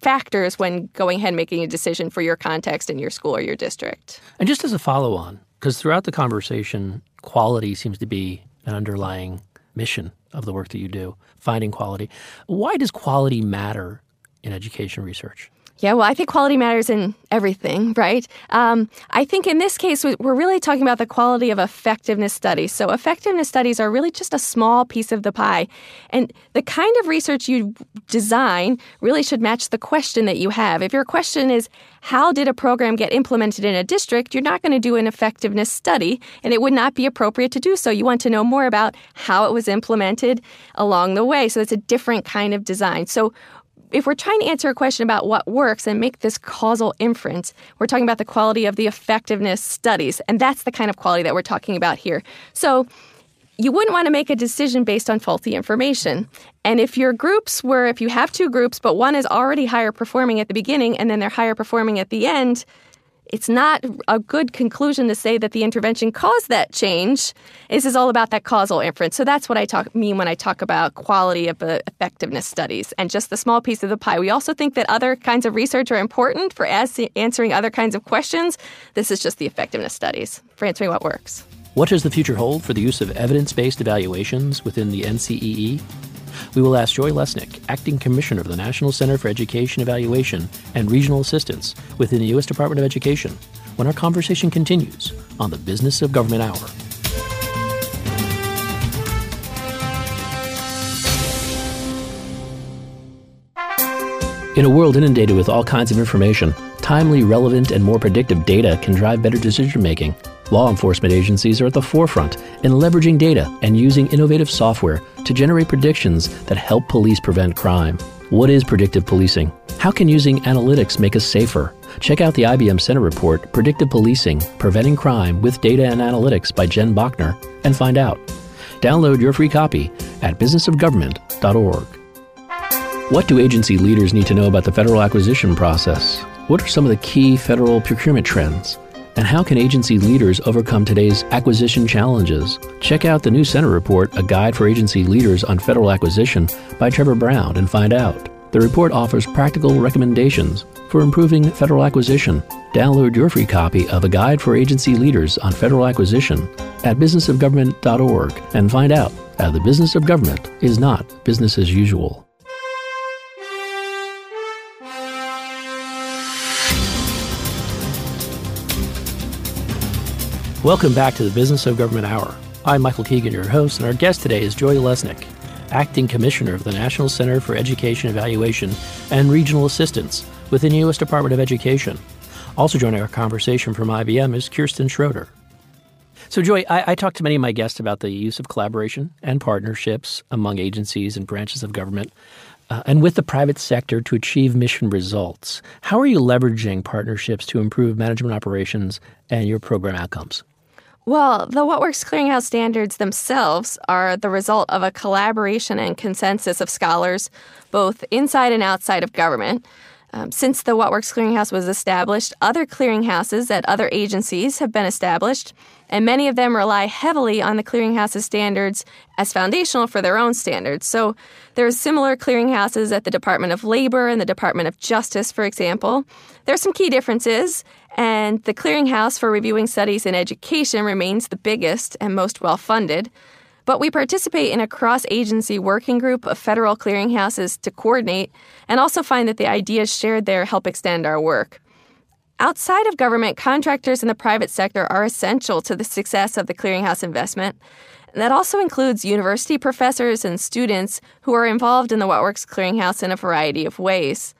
factors when going ahead and making a decision for your context in your school or your district. And just as a follow on, because throughout the conversation, quality seems to be an underlying mission of the work that you do, finding quality. Why does quality matter in education research? Yeah, well, I think quality matters in everything, right? Um, I think in this case, we're really talking about the quality of effectiveness studies. So, effectiveness studies are really just a small piece of the pie. And the kind of research you design really should match the question that you have. If your question is, how did a program get implemented in a district, you're not going to do an effectiveness study, and it would not be appropriate to do so. You want to know more about how it was implemented along the way. So, it's a different kind of design. So, if we're trying to answer a question about what works and make this causal inference, we're talking about the quality of the effectiveness studies. And that's the kind of quality that we're talking about here. So you wouldn't want to make a decision based on faulty information. And if your groups were, if you have two groups, but one is already higher performing at the beginning and then they're higher performing at the end, it's not a good conclusion to say that the intervention caused that change. This is all about that causal inference. So that's what I talk mean when I talk about quality of effectiveness studies and just the small piece of the pie. We also think that other kinds of research are important for as- answering other kinds of questions. This is just the effectiveness studies for answering what works. What does the future hold for the use of evidence based evaluations within the NCEE? We will ask Joy Lesnick, Acting Commissioner of the National Center for Education Evaluation and Regional Assistance within the U.S. Department of Education, when our conversation continues on the Business of Government Hour. In a world inundated with all kinds of information, timely, relevant, and more predictive data can drive better decision making. Law enforcement agencies are at the forefront in leveraging data and using innovative software to generate predictions that help police prevent crime. What is predictive policing? How can using analytics make us safer? Check out the IBM Center report, Predictive Policing Preventing Crime with Data and Analytics by Jen Bachner, and find out. Download your free copy at businessofgovernment.org. What do agency leaders need to know about the federal acquisition process? What are some of the key federal procurement trends? And how can agency leaders overcome today's acquisition challenges? Check out the new Center Report, A Guide for Agency Leaders on Federal Acquisition by Trevor Brown and find out. The report offers practical recommendations for improving federal acquisition. Download your free copy of A Guide for Agency Leaders on Federal Acquisition at businessofgovernment.org and find out how the business of government is not business as usual. Welcome back to the Business of Government Hour. I'm Michael Keegan, your host, and our guest today is Joy Lesnick, Acting Commissioner of the National Center for Education Evaluation and Regional Assistance within the U.S. Department of Education. Also joining our conversation from IBM is Kirsten Schroeder. So, Joy, I, I talked to many of my guests about the use of collaboration and partnerships among agencies and branches of government uh, and with the private sector to achieve mission results. How are you leveraging partnerships to improve management operations and your program outcomes? Well, the What Works Clearinghouse standards themselves are the result of a collaboration and consensus of scholars, both inside and outside of government. Um, since the What Works Clearinghouse was established, other clearinghouses at other agencies have been established, and many of them rely heavily on the clearinghouse's standards as foundational for their own standards. So there are similar clearinghouses at the Department of Labor and the Department of Justice, for example. There are some key differences, and the clearinghouse for reviewing studies in education remains the biggest and most well funded. But we participate in a cross agency working group of federal clearinghouses to coordinate and also find that the ideas shared there help extend our work. Outside of government, contractors in the private sector are essential to the success of the clearinghouse investment. And that also includes university professors and students who are involved in the What Works Clearinghouse in a variety of ways.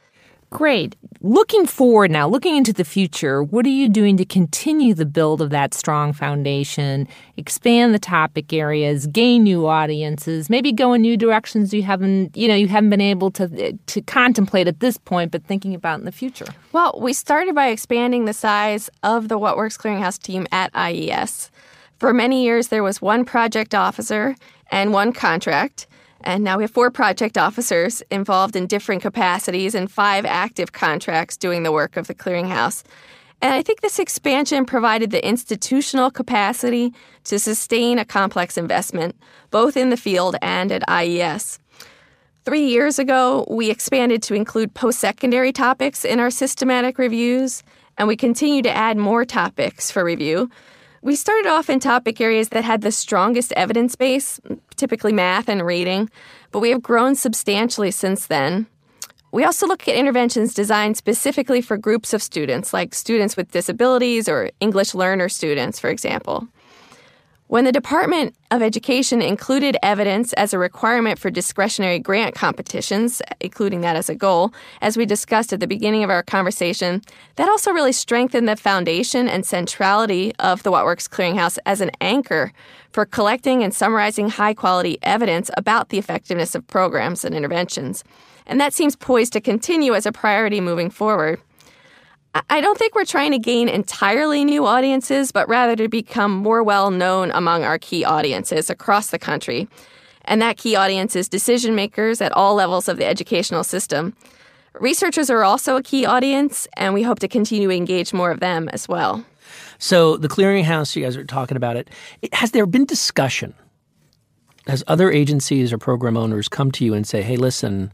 Great. Looking forward now, looking into the future, what are you doing to continue the build of that strong foundation, expand the topic areas, gain new audiences, maybe go in new directions you haven't, you know, you haven't been able to to contemplate at this point, but thinking about in the future? Well, we started by expanding the size of the What Works Clearinghouse team at IES. For many years, there was one project officer and one contract. And now we have four project officers involved in different capacities and five active contracts doing the work of the clearinghouse. And I think this expansion provided the institutional capacity to sustain a complex investment, both in the field and at IES. Three years ago, we expanded to include post secondary topics in our systematic reviews, and we continue to add more topics for review. We started off in topic areas that had the strongest evidence base, typically math and reading, but we have grown substantially since then. We also look at interventions designed specifically for groups of students, like students with disabilities or English learner students, for example. When the Department of Education included evidence as a requirement for discretionary grant competitions, including that as a goal, as we discussed at the beginning of our conversation, that also really strengthened the foundation and centrality of the What Works Clearinghouse as an anchor for collecting and summarizing high quality evidence about the effectiveness of programs and interventions. And that seems poised to continue as a priority moving forward. I don't think we're trying to gain entirely new audiences, but rather to become more well known among our key audiences across the country. And that key audience is decision makers at all levels of the educational system. Researchers are also a key audience, and we hope to continue to engage more of them as well. So, the clearinghouse, you guys are talking about it. Has there been discussion? Has other agencies or program owners come to you and say, hey, listen,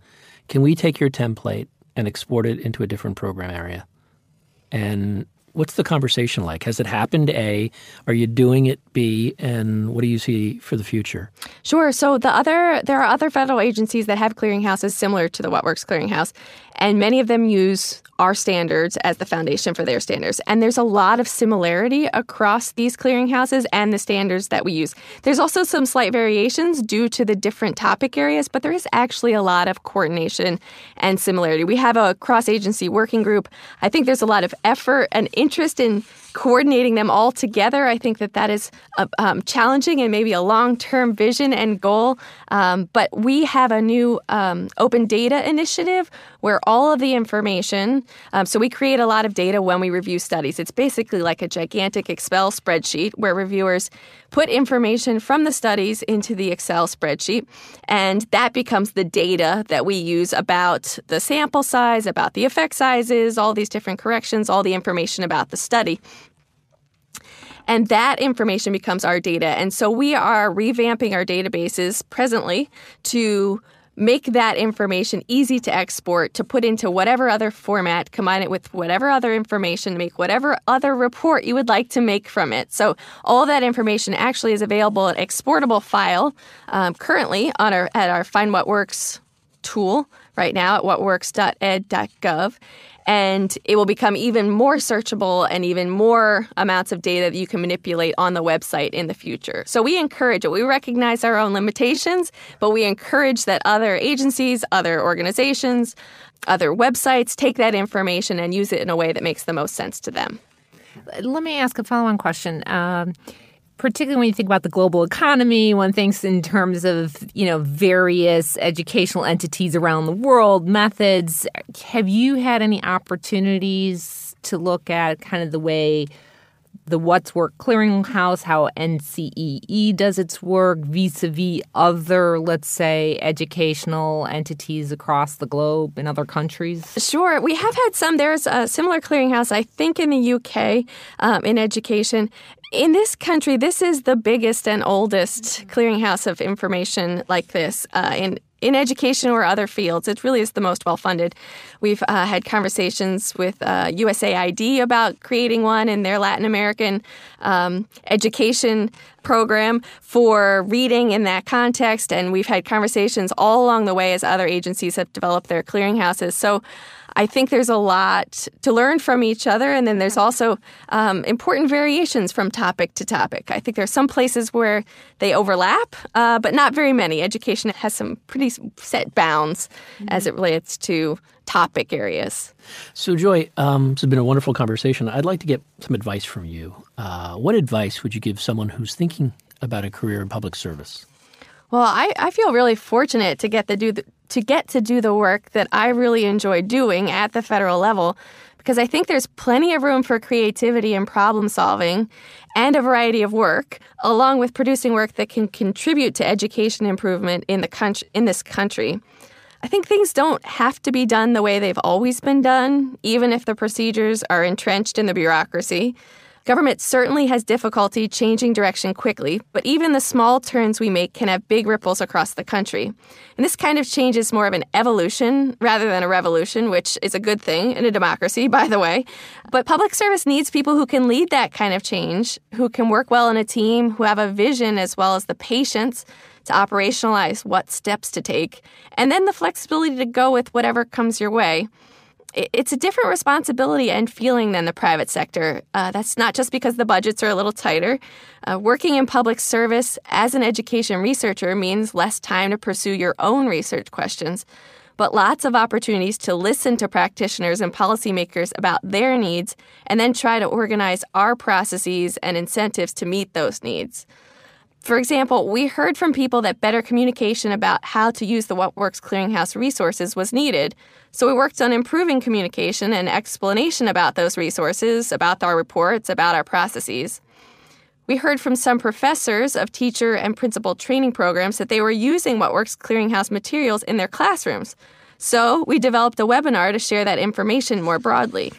can we take your template and export it into a different program area? And what's the conversation like? Has it happened? A, are you doing it? B, and what do you see for the future? Sure. So the other there are other federal agencies that have clearinghouses similar to the What Works Clearinghouse, and many of them use our standards as the foundation for their standards. And there's a lot of similarity across these clearinghouses and the standards that we use. There's also some slight variations due to the different topic areas, but there is actually a lot of coordination and similarity. We have a cross agency working group. I think there's a lot of effort and interest in coordinating them all together. I think that that is a, um, challenging and maybe a long term vision and goal. Um, but we have a new um, open data initiative where all of the information, um, so we create a lot of data when we review studies. It's basically like a gigantic Excel spreadsheet where reviewers put information from the studies into the Excel spreadsheet, and that becomes the data that we use about the sample size, about the effect sizes, all these different corrections, all the information about the study. And that information becomes our data. And so we are revamping our databases presently to make that information easy to export, to put into whatever other format, combine it with whatever other information, make whatever other report you would like to make from it. So all that information actually is available in exportable file um, currently on our at our Find What Works tool right now at whatworks.ed.gov and it will become even more searchable and even more amounts of data that you can manipulate on the website in the future. So we encourage it. We recognize our own limitations, but we encourage that other agencies, other organizations, other websites take that information and use it in a way that makes the most sense to them. Let me ask a follow on question. Um, particularly when you think about the global economy, one thinks in terms of, you know, various educational entities around the world, methods. Have you had any opportunities to look at kind of the way the What's Work Clearinghouse, how NCEE does its work vis a vis other, let's say, educational entities across the globe in other countries? Sure. We have had some. There's a similar clearinghouse, I think, in the UK um, in education. In this country, this is the biggest and oldest clearinghouse of information like this uh, in in education or other fields. It really is the most well funded. We've uh, had conversations with uh, USAID about creating one in their Latin American um, education program for reading in that context. And we've had conversations all along the way as other agencies have developed their clearinghouses. So I think there's a lot to learn from each other, and then there's also um, important variations from topic to topic. I think there are some places where they overlap, uh, but not very many. Education has some pretty set bounds mm-hmm. as it relates to topic areas. So, Joy, um, this has been a wonderful conversation. I'd like to get some advice from you. Uh, what advice would you give someone who's thinking about a career in public service? Well, I, I feel really fortunate to get to do the, to get to do the work that I really enjoy doing at the federal level because I think there's plenty of room for creativity and problem solving and a variety of work along with producing work that can contribute to education improvement in the country in this country. I think things don't have to be done the way they've always been done, even if the procedures are entrenched in the bureaucracy. Government certainly has difficulty changing direction quickly, but even the small turns we make can have big ripples across the country. And this kind of change is more of an evolution rather than a revolution, which is a good thing in a democracy, by the way. But public service needs people who can lead that kind of change, who can work well in a team, who have a vision as well as the patience to operationalize what steps to take, and then the flexibility to go with whatever comes your way it's a different responsibility and feeling than the private sector. Uh, that's not just because the budgets are a little tighter. Uh, working in public service as an education researcher means less time to pursue your own research questions, but lots of opportunities to listen to practitioners and policymakers about their needs and then try to organize our processes and incentives to meet those needs. For example, we heard from people that better communication about how to use the What Works Clearinghouse resources was needed. So we worked on improving communication and explanation about those resources, about our reports, about our processes. We heard from some professors of teacher and principal training programs that they were using What Works Clearinghouse materials in their classrooms. So we developed a webinar to share that information more broadly.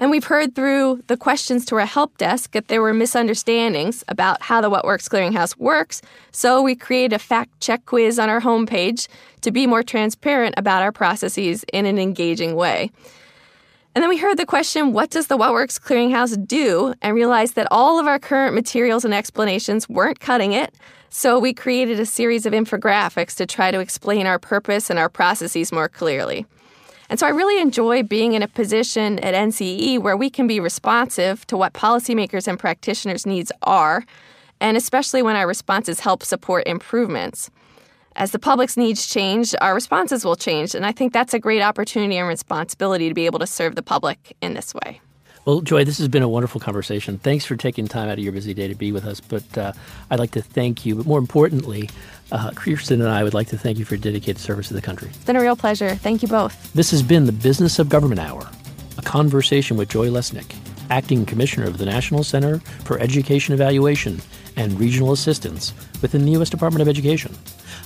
And we've heard through the questions to our help desk that there were misunderstandings about how the What Works Clearinghouse works, so we created a fact check quiz on our homepage to be more transparent about our processes in an engaging way. And then we heard the question, what does the What Works Clearinghouse do? And realized that all of our current materials and explanations weren't cutting it. So we created a series of infographics to try to explain our purpose and our processes more clearly. And so I really enjoy being in a position at NCE where we can be responsive to what policymakers and practitioners' needs are, and especially when our responses help support improvements. As the public's needs change, our responses will change, and I think that's a great opportunity and responsibility to be able to serve the public in this way. Well, Joy, this has been a wonderful conversation. Thanks for taking time out of your busy day to be with us. But uh, I'd like to thank you. But more importantly, uh, Kirsten and I would like to thank you for your dedicated service to the country. It's been a real pleasure. Thank you both. This has been the Business of Government Hour, a conversation with Joy Lesnick, Acting Commissioner of the National Center for Education Evaluation and Regional Assistance within the U.S. Department of Education.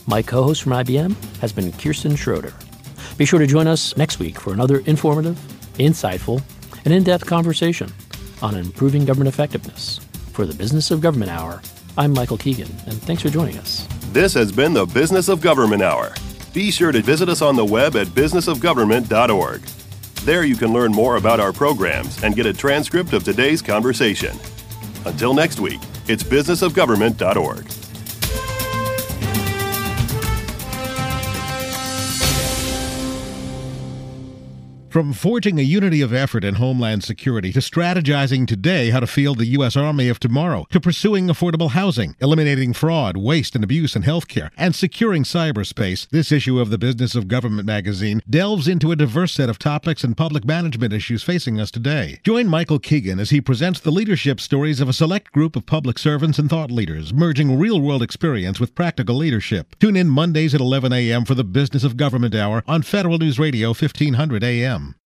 My co host from IBM has been Kirsten Schroeder. Be sure to join us next week for another informative, insightful, and in depth conversation on improving government effectiveness. For the Business of Government Hour, I'm Michael Keegan, and thanks for joining us. This has been the Business of Government Hour. Be sure to visit us on the web at businessofgovernment.org. There you can learn more about our programs and get a transcript of today's conversation. Until next week, it's businessofgovernment.org. From forging a unity of effort in Homeland Security to strategizing today how to field the U.S. Army of tomorrow to pursuing affordable housing, eliminating fraud, waste, and abuse in healthcare, and securing cyberspace, this issue of the Business of Government magazine delves into a diverse set of topics and public management issues facing us today. Join Michael Keegan as he presents the leadership stories of a select group of public servants and thought leaders, merging real world experience with practical leadership. Tune in Mondays at 11 a.m. for the Business of Government Hour on Federal News Radio 1500 a.m.